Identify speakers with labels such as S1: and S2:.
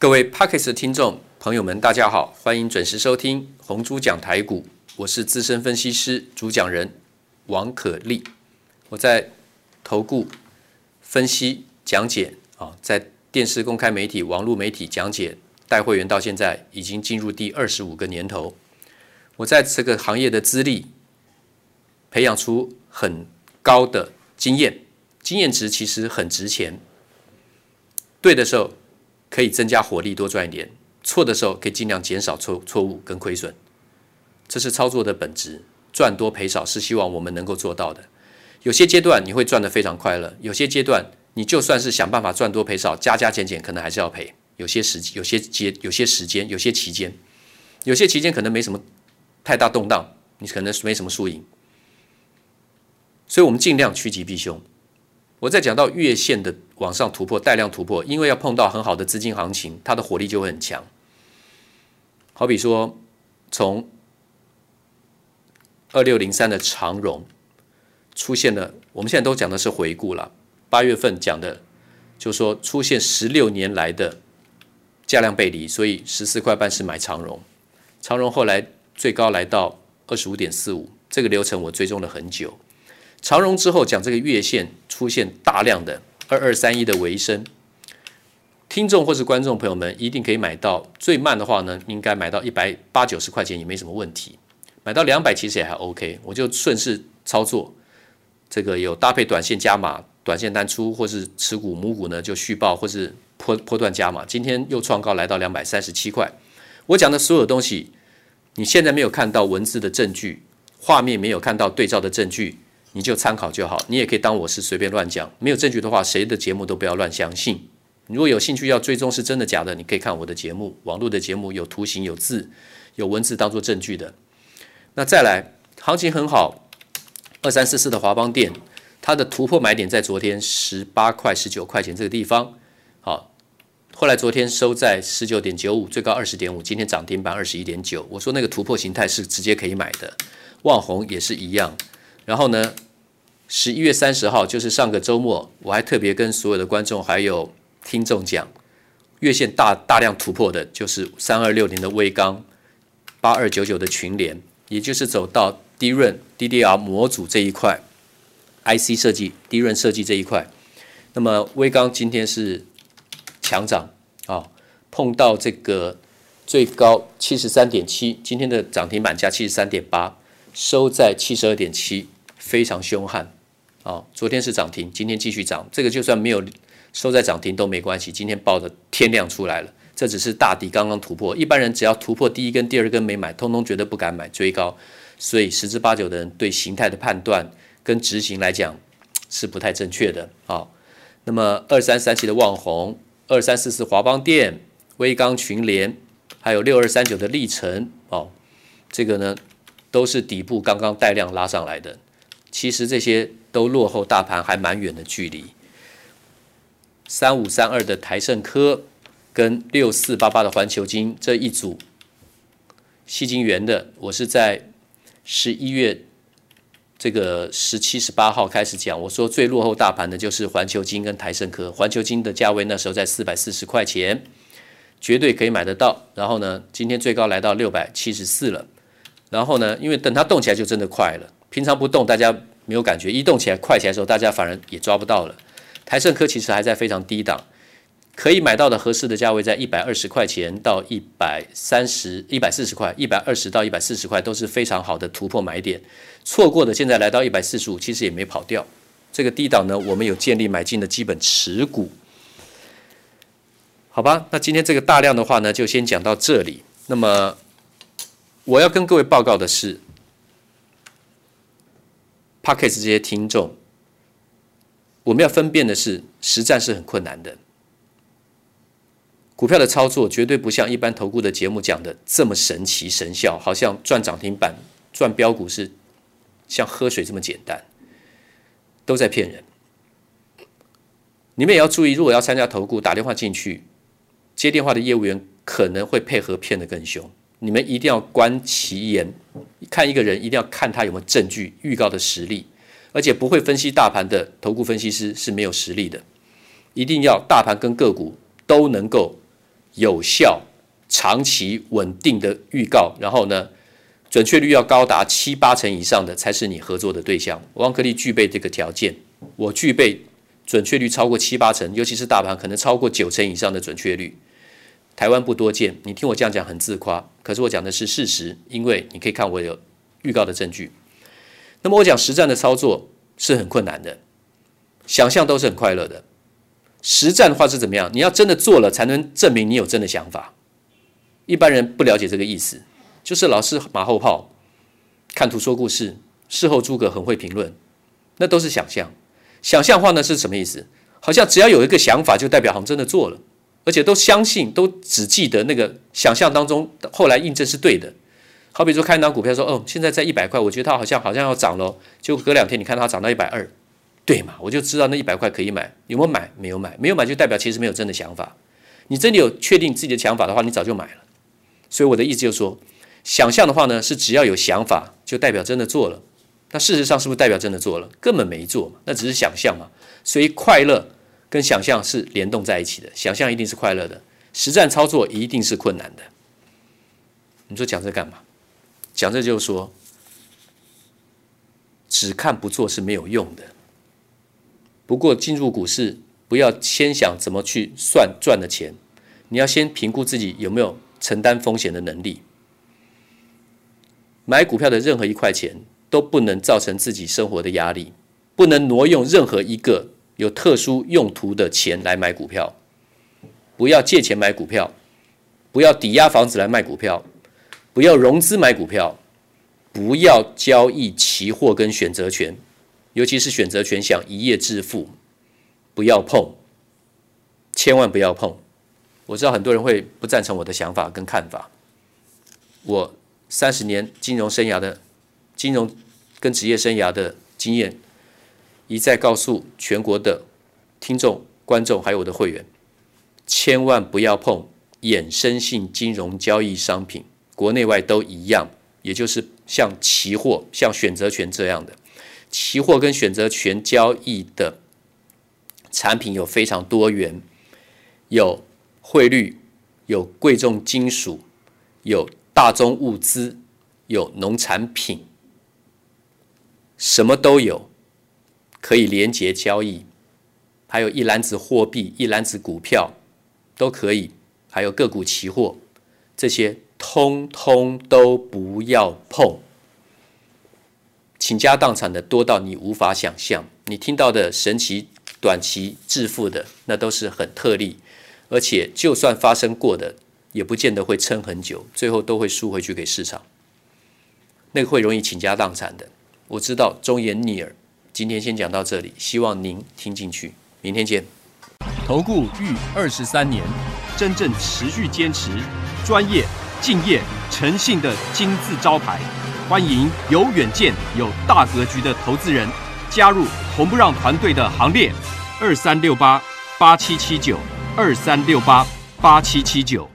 S1: 各位 Podcast 的听众朋友们，大家好，欢迎准时收听红猪讲台股，我是资深分析师主讲人王可立。我在投顾分析讲解啊，在电视公开媒体、网络媒体讲解带会员到现在已经进入第二十五个年头。我在这个行业的资历，培养出很高的经验，经验值其实很值钱。对的时候。可以增加火力，多赚一点；错的时候可以尽量减少错错误跟亏损，这是操作的本质。赚多赔少是希望我们能够做到的。有些阶段你会赚得非常快乐，有些阶段你就算是想办法赚多赔少，加加减减可能还是要赔。有些时有些阶有些时间有些期间，有些期间可能没什么太大动荡，你可能没什么输赢。所以我们尽量趋吉避凶。我在讲到月线的往上突破、带量突破，因为要碰到很好的资金行情，它的火力就会很强。好比说，从二六零三的长荣出现了，我们现在都讲的是回顾了。八月份讲的，就是说出现十六年来的价量背离，所以十四块半是买长荣。长荣后来最高来到二十五点四五，这个流程我追踪了很久。长荣之后讲这个月线出现大量的二二三一的尾声，听众或是观众朋友们一定可以买到，最慢的话呢，应该买到一百八九十块钱也没什么问题，买到两百其实也还 OK，我就顺势操作，这个有搭配短线加码，短线单出或是持股母股呢就续报或是波波段加码，今天又创高来到两百三十七块，我讲的所有东西，你现在没有看到文字的证据，画面没有看到对照的证据。你就参考就好，你也可以当我是随便乱讲，没有证据的话，谁的节目都不要乱相信。如果有兴趣要追踪是真的假的，你可以看我的节目，网络的节目有图形、有字、有文字当做证据的。那再来，行情很好，二三四四的华邦电，它的突破买点在昨天十八块、十九块钱这个地方，好，后来昨天收在十九点九五，最高二十点五，今天涨停板二十一点九。我说那个突破形态是直接可以买的，旺宏也是一样。然后呢，十一月三十号就是上个周末，我还特别跟所有的观众还有听众讲，月线大大量突破的，就是三二六零的威刚，八二九九的群联，也就是走到低润 DDR 模组这一块，IC 设计低润设计这一块。那么威刚今天是强涨啊，碰到这个最高七十三点七，今天的涨停板价七十三点八，收在七十二点七。非常凶悍，啊，昨天是涨停，今天继续涨，这个就算没有收在涨停都没关系。今天报的天亮出来了，这只是大底刚刚突破，一般人只要突破第一根、第二根没买，通通觉得不敢买追高，所以十之八九的人对形态的判断跟执行来讲是不太正确的。好，那么二三三七的旺宏，二三四四华邦电、威刚群联，还有六二三九的力成，哦，这个呢都是底部刚刚带量拉上来的。其实这些都落后大盘还蛮远的距离。三五三二的台盛科跟六四八八的环球金这一组矽晶圆的，我是在十一月这个十七、十八号开始讲，我说最落后大盘的就是环球金跟台盛科。环球金的价位那时候在四百四十块钱，绝对可以买得到。然后呢，今天最高来到六百七十四了。然后呢，因为等它动起来就真的快了。平常不动，大家没有感觉；一动起来、快起来的时候，大家反而也抓不到了。台盛科其实还在非常低档，可以买到的合适的价位在一百二十块钱到一百三十、一百四十块，一百二十到一百四十块都是非常好的突破买点。错过的现在来到一百四十五，其实也没跑掉。这个低档呢，我们有建立买进的基本持股，好吧？那今天这个大量的话呢，就先讲到这里。那么我要跟各位报告的是。Pockets 这些听众，我们要分辨的是，实战是很困难的。股票的操作绝对不像一般投顾的节目讲的这么神奇神效，好像赚涨停板、赚标股是像喝水这么简单，都在骗人。你们也要注意，如果要参加投顾，打电话进去，接电话的业务员可能会配合骗得更凶。你们一定要观其言，看一个人一定要看他有没有证据预告的实力，而且不会分析大盘的投顾分析师是没有实力的。一定要大盘跟个股都能够有效、长期稳定的预告，然后呢，准确率要高达七八成以上的，才是你合作的对象。王可立具备这个条件，我具备准确率超过七八成，尤其是大盘可能超过九成以上的准确率。台湾不多见，你听我这样讲很自夸，可是我讲的是事实，因为你可以看我有预告的证据。那么我讲实战的操作是很困难的，想象都是很快乐的。实战的话是怎么样？你要真的做了，才能证明你有真的想法。一般人不了解这个意思，就是老是马后炮，看图说故事，事后诸葛很会评论，那都是想象。想象话呢是什么意思？好像只要有一个想法，就代表好像真的做了。而且都相信，都只记得那个想象当中，后来印证是对的。好比说，看一档股票说，哦，现在在一百块，我觉得它好像好像要涨喽。结果隔两天，你看它涨到一百二，对嘛？我就知道那一百块可以买。有没有买？没有买，没有买就代表其实没有真的想法。你真的有确定自己的想法的话，你早就买了。所以我的意思就是说，想象的话呢，是只要有想法，就代表真的做了。那事实上是不是代表真的做了？根本没做嘛，那只是想象嘛。所以快乐。跟想象是联动在一起的，想象一定是快乐的，实战操作一定是困难的。你说讲这干嘛？讲这就是说，只看不做是没有用的。不过进入股市，不要先想怎么去算赚的钱，你要先评估自己有没有承担风险的能力。买股票的任何一块钱都不能造成自己生活的压力，不能挪用任何一个。有特殊用途的钱来买股票，不要借钱买股票，不要抵押房子来卖股票，不要融资买股票，不要交易期货跟选择权，尤其是选择权想一夜致富，不要碰，千万不要碰。我知道很多人会不赞成我的想法跟看法，我三十年金融生涯的金融跟职业生涯的经验。一再告诉全国的听众、观众，还有我的会员，千万不要碰衍生性金融交易商品，国内外都一样，也就是像期货、像选择权这样的期货跟选择权交易的产品有非常多元，有汇率，有贵重金属，有大宗物资，有农产品，什么都有。可以连结交易，还有一篮子货币、一篮子股票都可以，还有个股期货，这些通通都不要碰。倾家荡产的多到你无法想象，你听到的神奇短期致富的那都是很特例，而且就算发生过的，也不见得会撑很久，最后都会输回去给市场。那个会容易倾家荡产的，我知道忠言逆耳。今天先讲到这里，希望您听进去。明天见。
S2: 投顾逾二十三年，真正持续坚持、专业、敬业、诚信的金字招牌。欢迎有远见、有大格局的投资人加入红不让团队的行列。二三六八八七七九，二三六八八七七九。